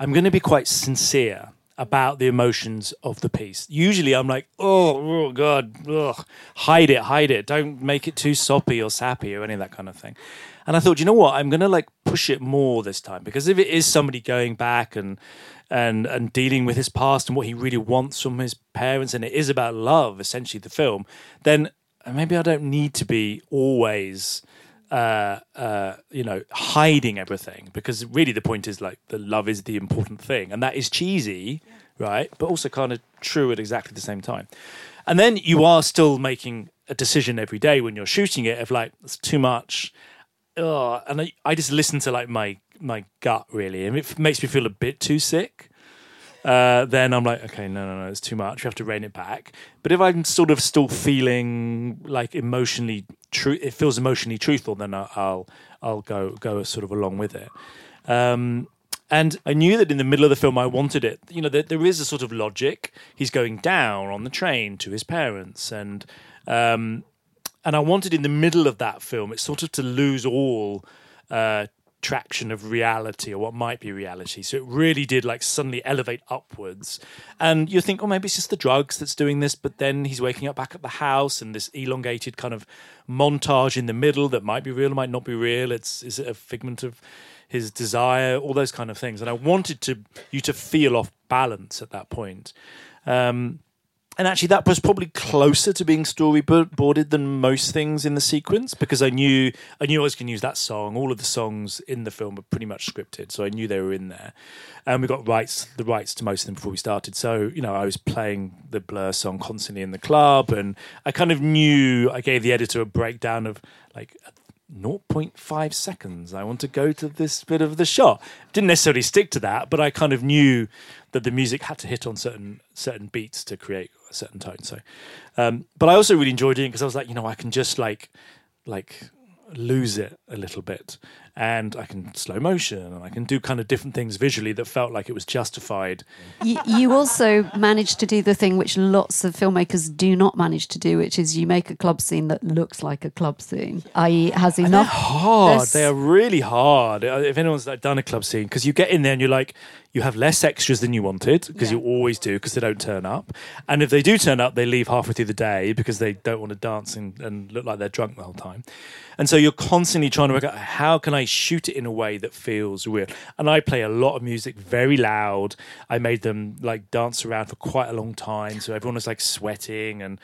I'm going to be quite sincere about the emotions of the piece. Usually, I'm like, oh, oh god, ugh. hide it, hide it. Don't make it too soppy or sappy or any of that kind of thing. And I thought, you know what? I'm going to like push it more this time because if it is somebody going back and and and dealing with his past and what he really wants from his parents, and it is about love, essentially the film, then maybe I don't need to be always. Uh, uh, you know, hiding everything because really the point is like the love is the important thing, and that is cheesy, yeah. right? But also kind of true at exactly the same time. And then you are still making a decision every day when you're shooting it of like it's too much oh, and I, I just listen to like my my gut really, and it makes me feel a bit too sick. Uh, then I'm like, okay, no, no, no, it's too much. We have to rein it back. But if I'm sort of still feeling like emotionally true, it feels emotionally truthful, then I'll I'll go go sort of along with it. Um, and I knew that in the middle of the film, I wanted it. You know, there, there is a sort of logic. He's going down on the train to his parents, and um, and I wanted in the middle of that film, it's sort of to lose all uh, traction of reality or what might be reality. So it really did like suddenly elevate upwards. And you think, oh, maybe it's just the drugs that's doing this. But then he's waking up back at the house and this elongated kind of montage in the middle that might be real, might not be real. It's is it a figment of his desire, all those kind of things. And I wanted to you to feel off balance at that point. Um, and actually that was probably closer to being storyboarded than most things in the sequence because I knew I knew I was going to use that song. All of the songs in the film were pretty much scripted, so I knew they were in there. And we got rights the rights to most of them before we started. So you know I was playing the Blur song constantly in the club, and I kind of knew I gave the editor a breakdown of like 0.5 seconds. I want to go to this bit of the shot. Didn't necessarily stick to that, but I kind of knew that the music had to hit on certain certain beats to create certain tone. So, um, but I also really enjoyed doing it because I was like, you know, I can just like like lose it a little bit and I can slow motion and I can do kind of different things visually that felt like it was justified. You, you also managed to do the thing which lots of filmmakers do not manage to do, which is you make a club scene that looks like a club scene, i.e., has And enough. they're hard. there's- They are really hard. Uh, If anyone's like, done a club scene, because you get in there and you're like, you have less extras than you wanted, because Yeah. you always do, because they don't turn up. And if they do turn up, they leave halfway through the day because they don't want to dance and, and look like they're drunk the whole time. And so you're constantly trying to work out how can I shoot it in a way that feels real. And I play a lot of music very loud. I made them like dance around for quite a long time, so everyone was like sweating and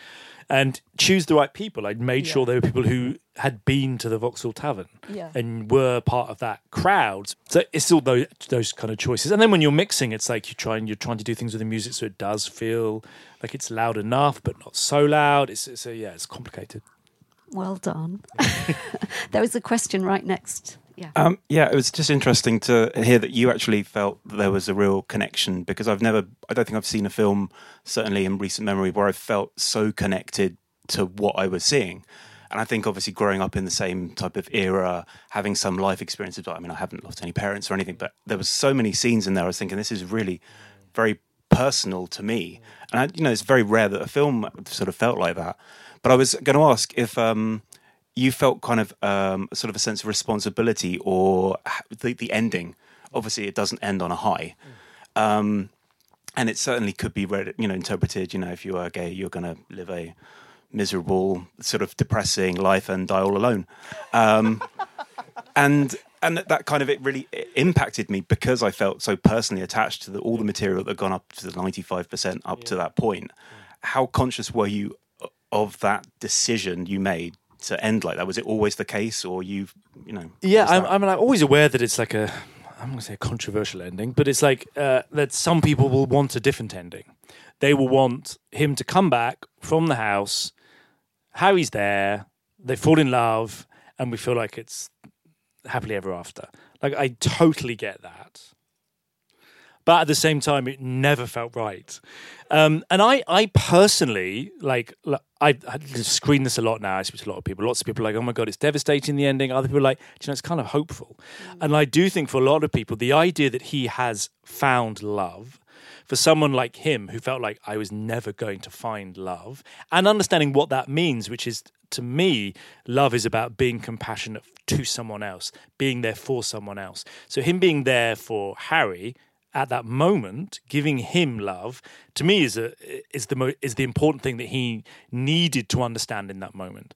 and choose the right people. I made sure there were people who had been to the Vauxhall Tavern Yeah. and were part of that crowd. So it's all those those kind of choices. And then when you're mixing, it's like you try and you're trying to do things with the music so it does feel like it's loud enough, but not so loud. It's, it's a, yeah, it's complicated. Well done. there was a question right next. Yeah. Um, yeah, it was just interesting to hear that you actually felt that there was a real connection because I've never, I don't think I've seen a film, certainly in recent memory, where I felt so connected to what I was seeing. And I think obviously growing up in the same type of era, having some life experiences, I mean, I haven't lost any parents or anything, but there was so many scenes in there. I was thinking this is really very personal to me. And, I, you know, it's very rare that a film sort of felt like that. But I was going to ask if um, you felt kind of um, sort of a sense of responsibility or the, the ending. Obviously, it doesn't end on a high. Um, and it certainly could be read, you know, interpreted. You know, if you are gay, you're going to live a miserable, sort of depressing life and die all alone. Um, and and that kind of it really impacted me because I felt so personally attached to the, all the material that had gone up to the ninety five percent up to that point. How conscious were you of that decision you made to end like that? Was it always the case, or you, you know? Yeah, I'm, that- I'm, I'm always aware that it's like a, I'm going to say a controversial ending, but it's like uh, that some people will want a different ending. They will want him to come back from the house. Harry's there. They fall in love, and we feel like it's happily ever after. Like I totally get that, but at the same time, it never felt right. Um, and I, I personally like, I, I screen this a lot now. I speak to a lot of people. Lots of people are like, oh my god, it's devastating the ending. Other people are like, "Do you know, it's kind of hopeful. And I do think for a lot of people, the idea that he has found love. For someone like him who felt like I was never going to find love and understanding what that means, which is to me, love is about being compassionate to someone else, being there for someone else. So, him being there for Harry at that moment, giving him love, to me is a is the mo- is the important thing that he needed to understand in that moment.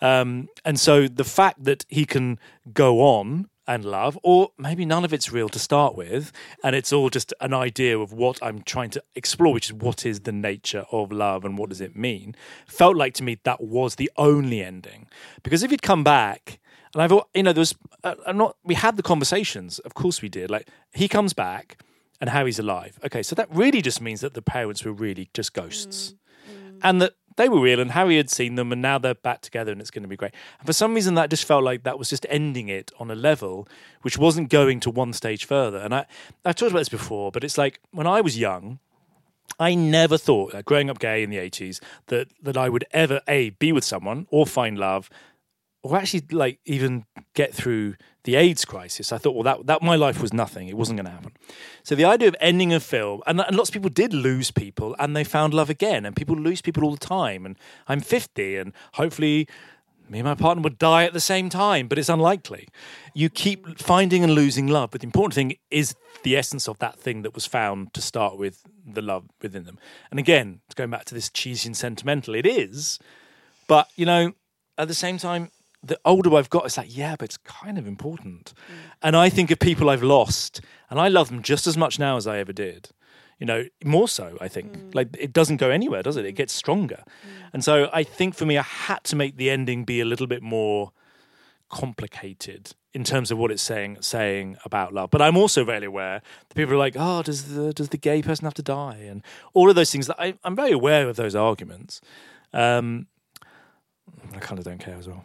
Um, and so the fact that he can go on and love, or maybe none of it's real to start with, and it's all just an idea of what I'm trying to explore, which is what is the nature of love and what does it mean, felt like to me that was the only ending. Because if he'd come back, and I've, you know, there was, uh, I'm not, we had the conversations, of course we did. Like, he comes back and Harry's alive. Okay, so that really just means that the parents were really just ghosts mm, mm. and that they were real and Harry had seen them and now they're back together and it's going to be great. And for some reason that just felt like that was just ending it on a level which wasn't going to one stage further. And I I've talked about this before, but it's like when I was young, I never thought, like, growing up gay in the 80s, that that I would ever a be with someone or find love or actually like even get through the AIDS crisis. I thought, well, that that my life was nothing; it wasn't going to happen. So the idea of ending a film, and, and lots of people did lose people, and they found love again, and people lose people all the time. And I'm 50, and hopefully. Me and my partner would die at the same time, but it's unlikely. You keep finding and losing love, but the important thing is the essence of that thing that was found to start with the love within them. And again, going back to this cheesy and sentimental, it is, but you know, at the same time, the older I've got, it's like, yeah, but it's kind of important. Mm. And I think of people I've lost, and I love them just as much now as I ever did. You know, more so, I think. Mm. Like, it doesn't go anywhere, does it? It mm. gets stronger. And so I think for me, I had to make the ending be a little bit more complicated in terms of what it's saying saying about love. But I'm also very aware that people are like, oh, does the does the gay person have to die? And all of those things that I, I'm very aware of those arguments. Um, I kind of don't care as well.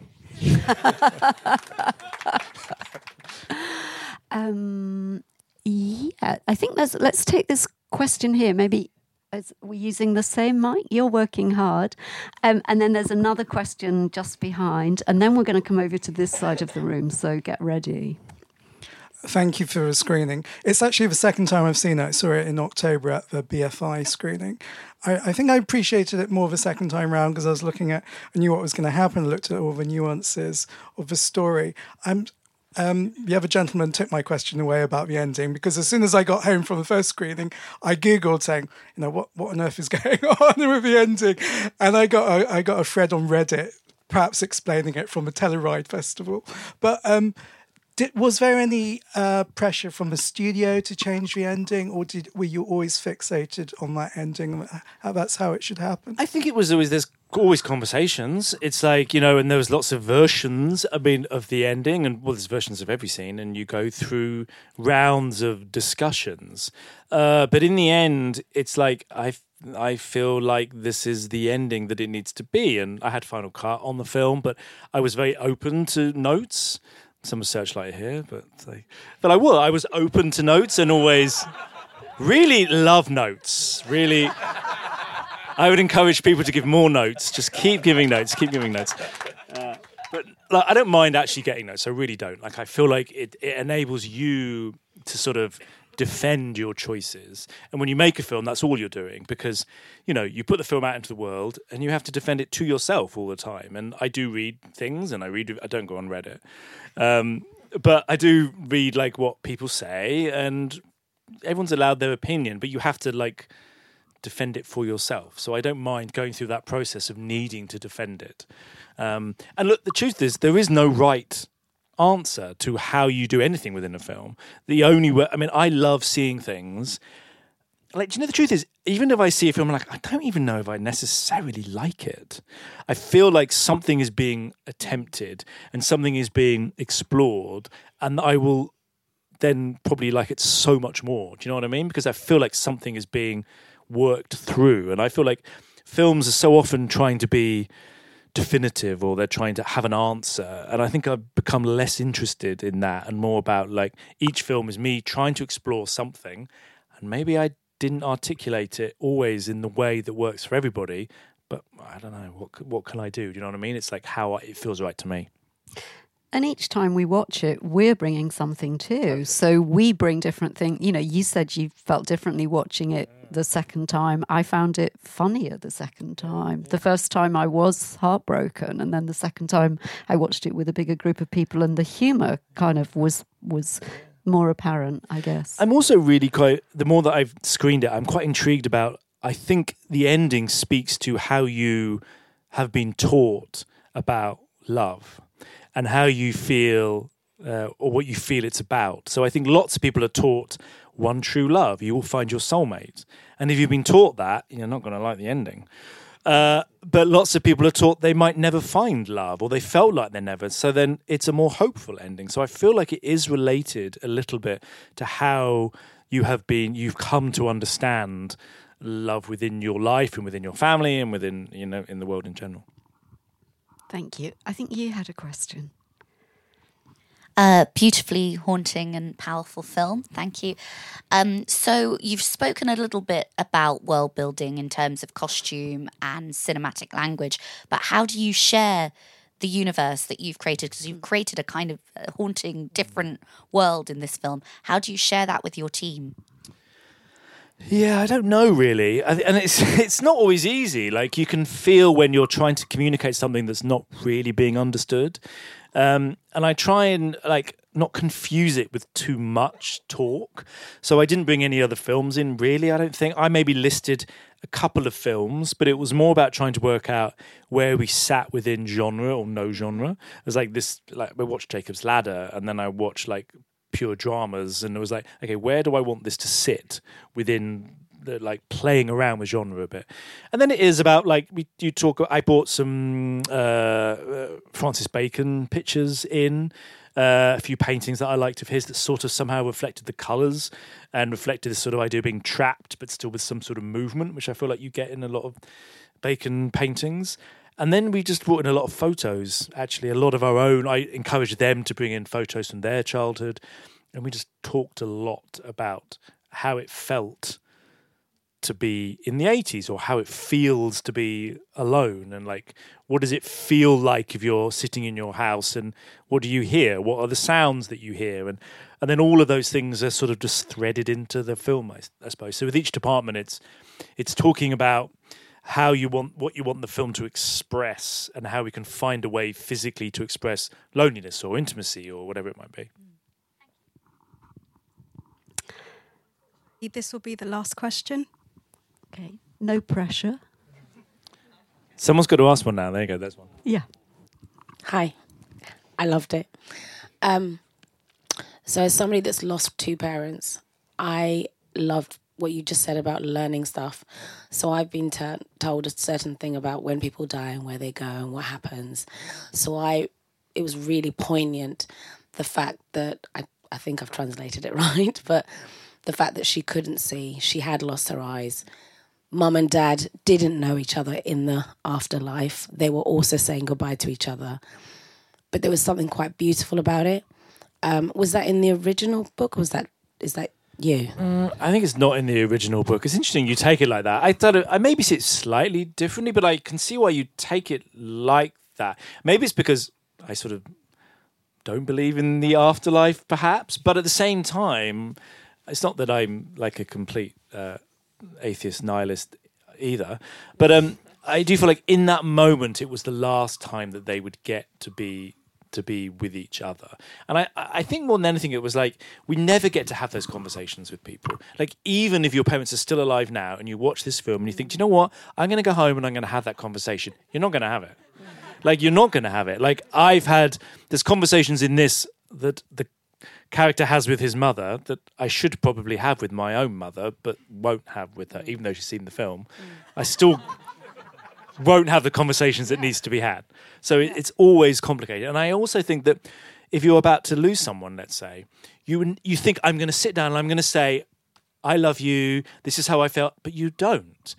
Um, yeah, I think there's. Let's take this question here. Maybe Is we using the same mic? You're working hard. Um, and then there's another question just behind, and then we're going to come over to this side of the room. So get ready. Thank you for the screening. It's actually the second time I've seen it. I saw it in October at the BFI screening. I, I think I appreciated it more the second time round because I was looking at, I knew what was going to happen, I looked at all the nuances of the story. I'm um, the other gentleman took my question away about the ending because as soon as I got home from the first screening, I googled saying, you know, what what on earth is going on with the ending, and I got a, I got a thread on Reddit, perhaps explaining it from a Telluride festival, but. Um, did, was there any uh, pressure from the studio to change the ending, or did were you always fixated on that ending? How, that's how it should happen. I think it was always there's always conversations. It's like you know, and there was lots of versions. I mean, of the ending, and well, there's versions of every scene, and you go through rounds of discussions. Uh, but in the end, it's like I I feel like this is the ending that it needs to be, and I had final cut on the film, but I was very open to notes some Searchlight here, but they, but I will. I was open to notes and always really love notes. Really, I would encourage people to give more notes. Just keep giving notes. Keep giving notes. Uh, but like, I don't mind actually getting notes. I really don't. Like I feel like it, it enables you to sort of defend your choices. And when you make a film, that's all you're doing because, you know, you put the film out into the world and you have to defend it to yourself all the time. And I do read things and I read, I don't go on Reddit. Um, but I do read like what people say and everyone's allowed their opinion, but you have to like defend it for yourself. So I don't mind going through that process of needing to defend it. Um, and look, the truth is, there is no right answer to how you do anything within a film. The only way, I mean, I love seeing things. Like, do you know the truth is, even if I see a film, I'm like, I don't even know if I necessarily like it. I feel like something is being attempted and something is being explored, and I will then probably like it so much more. Do you know what I mean? Because I feel like something is being worked through, and I feel like films are so often trying to be definitive or they're trying to have an answer. And I think I've become less interested in that and more about like each film is me trying to explore something. And maybe I didn't articulate it always in the way that works for everybody. But I don't know what what can I do? Do you know what I mean? It's like how it feels right to me. And each time we watch it, we're bringing something too. So we bring different things. You know, you said you felt differently watching it the second time. I found it funnier the second time. The first time I was heartbroken, and then the second time I watched it with a bigger group of people, and the humour kind of was was more apparent, I guess. I'm also really quite. The more that I've screened it, I'm quite intrigued about. I think the ending speaks to how you have been taught about love and how you feel uh, or what you feel it's about. So I think lots of people are taught one true love. You will find your soulmate. And if you've been taught that, you're not going to like the ending. Uh, but lots of people are taught they might never find love or they felt like they never. So then it's a more hopeful ending. So I feel like it is related a little bit to how you have been, you've come to understand love within your life and within your family and within, you know, in the world in general. Thank you. I think you had a question. A beautifully haunting and powerful film. Thank you. Um, so, you've spoken a little bit about world building in terms of costume and cinematic language, but how do you share the universe that you've created? Because you've created a kind of haunting, different world in this film. How do you share that with your team? Yeah, I don't know really, and it's it's not always easy. Like you can feel when you're trying to communicate something that's not really being understood, um, and I try and like not confuse it with too much talk. So I didn't bring any other films in. Really, I don't think I maybe listed a couple of films, but it was more about trying to work out where we sat within genre or no genre. It was like this, like we watched Jacob's Ladder, and then I watched like pure dramas, and it was like, okay, where do I want this to sit within the like playing around with genre a bit? And then it is about like we you talk. I bought some uh, uh, Francis Bacon pictures in. Uh, a few paintings that I liked of his that sort of somehow reflected the colours and reflected this sort of idea of being trapped, but still with some sort of movement, which I feel like you get in a lot of Bacon paintings. And then we just brought in a lot of photos, actually, a lot of our own. I encouraged them to bring in photos from their childhood. And we just talked a lot about how it felt to be in the 80s or how it feels to be alone? And like what does it feel like if you're sitting in your house and what do you hear? What are the sounds that you hear? And and then all of those things are sort of just threaded into the film I, I suppose. So with each department it's it's talking about how you want what you want the film to express and how we can find a way physically to express loneliness or intimacy or whatever it might be. This will be the last question. Okay, no pressure. someone's got to ask one now there you go there's one Yeah. Hi, I loved it. Um, so, as somebody that's lost two parents, I loved what you just said about learning stuff. So, I've been t- told a certain thing about when people die and where they go and what happens. So, I it was really poignant the fact that I I think I've translated it right, but the fact that she couldn't see, she had lost her eyes. Mum and dad didn't know each other in the afterlife. They were also saying goodbye to each other but there was something quite beautiful about it. Um, was that in the original book? Or was that is that you? I think it's not in the original book. It's interesting you take it like that. I thought I maybe see it slightly differently, but I can see why you take it like that. Maybe it's because I sort of don't believe in the afterlife, perhaps. But at the same time, it's not that I'm like a complete uh, atheist nihilist either. But um, I do feel like in that moment, it was the last time that they would get to be to be with each other. And I, I think more than anything, it was like we never get to have those conversations with people. Like even if your parents are still alive now and you watch this film and you think, do you know what? I'm going to go home and I'm going to have that conversation. You're not going to have it. Like you're not going to have it. Like I've had there's conversations in this that the character has with his mother that I should probably have with my own mother, but won't have with her, even though she's seen the film. I still won't have the conversations that needs to be had. So it, it's always complicated. And I also think that if you're about to lose someone, let's say, you you think I'm going to sit down and I'm going to say, "I love you. This is how I felt," but you don't.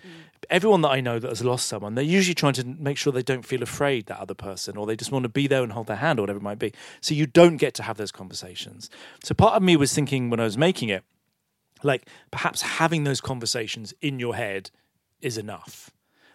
Everyone that I know that has lost someone, they're usually trying to make sure they don't feel afraid that other person, or they just want to be there and hold their hand, or whatever it might be. So you don't get to have those conversations. So part of me was thinking when I was making it, like perhaps having those conversations in your head is enough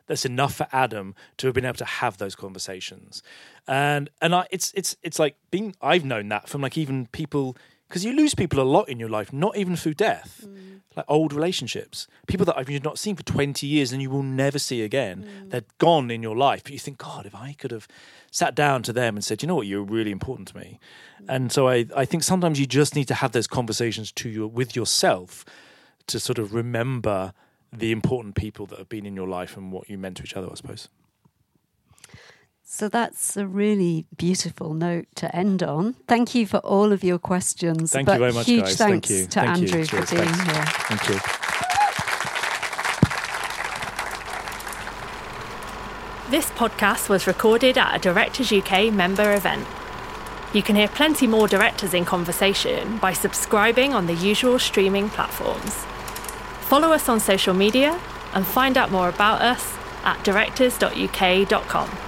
that's enough for Adam to have been able to have those conversations. And and I, it's it's it's like being I've known that from like even people because you lose people a lot in your life, not even through death, mm. like old relationships, people that I've you've not seen for twenty years and you will never see again. Mm. They're gone in your life, but you think, God, if I could have sat down to them and said, you know what, you're really important to me. Mm. And so I I think sometimes you just need to have those conversations to your with yourself to sort of remember the important people that have been in your life and what you meant to each other, I suppose. So that's a really beautiful note to end on. Thank you for all of your questions. Thank but you very much, huge guys. thanks Thank you. to Thank you. Andrew Cheers. for being Thanks. here. Thank you. This podcast was recorded at a Directors UK member event. You can hear plenty more directors in conversation by subscribing on the usual streaming platforms. Follow us on social media and find out more about us at directors.uk.com.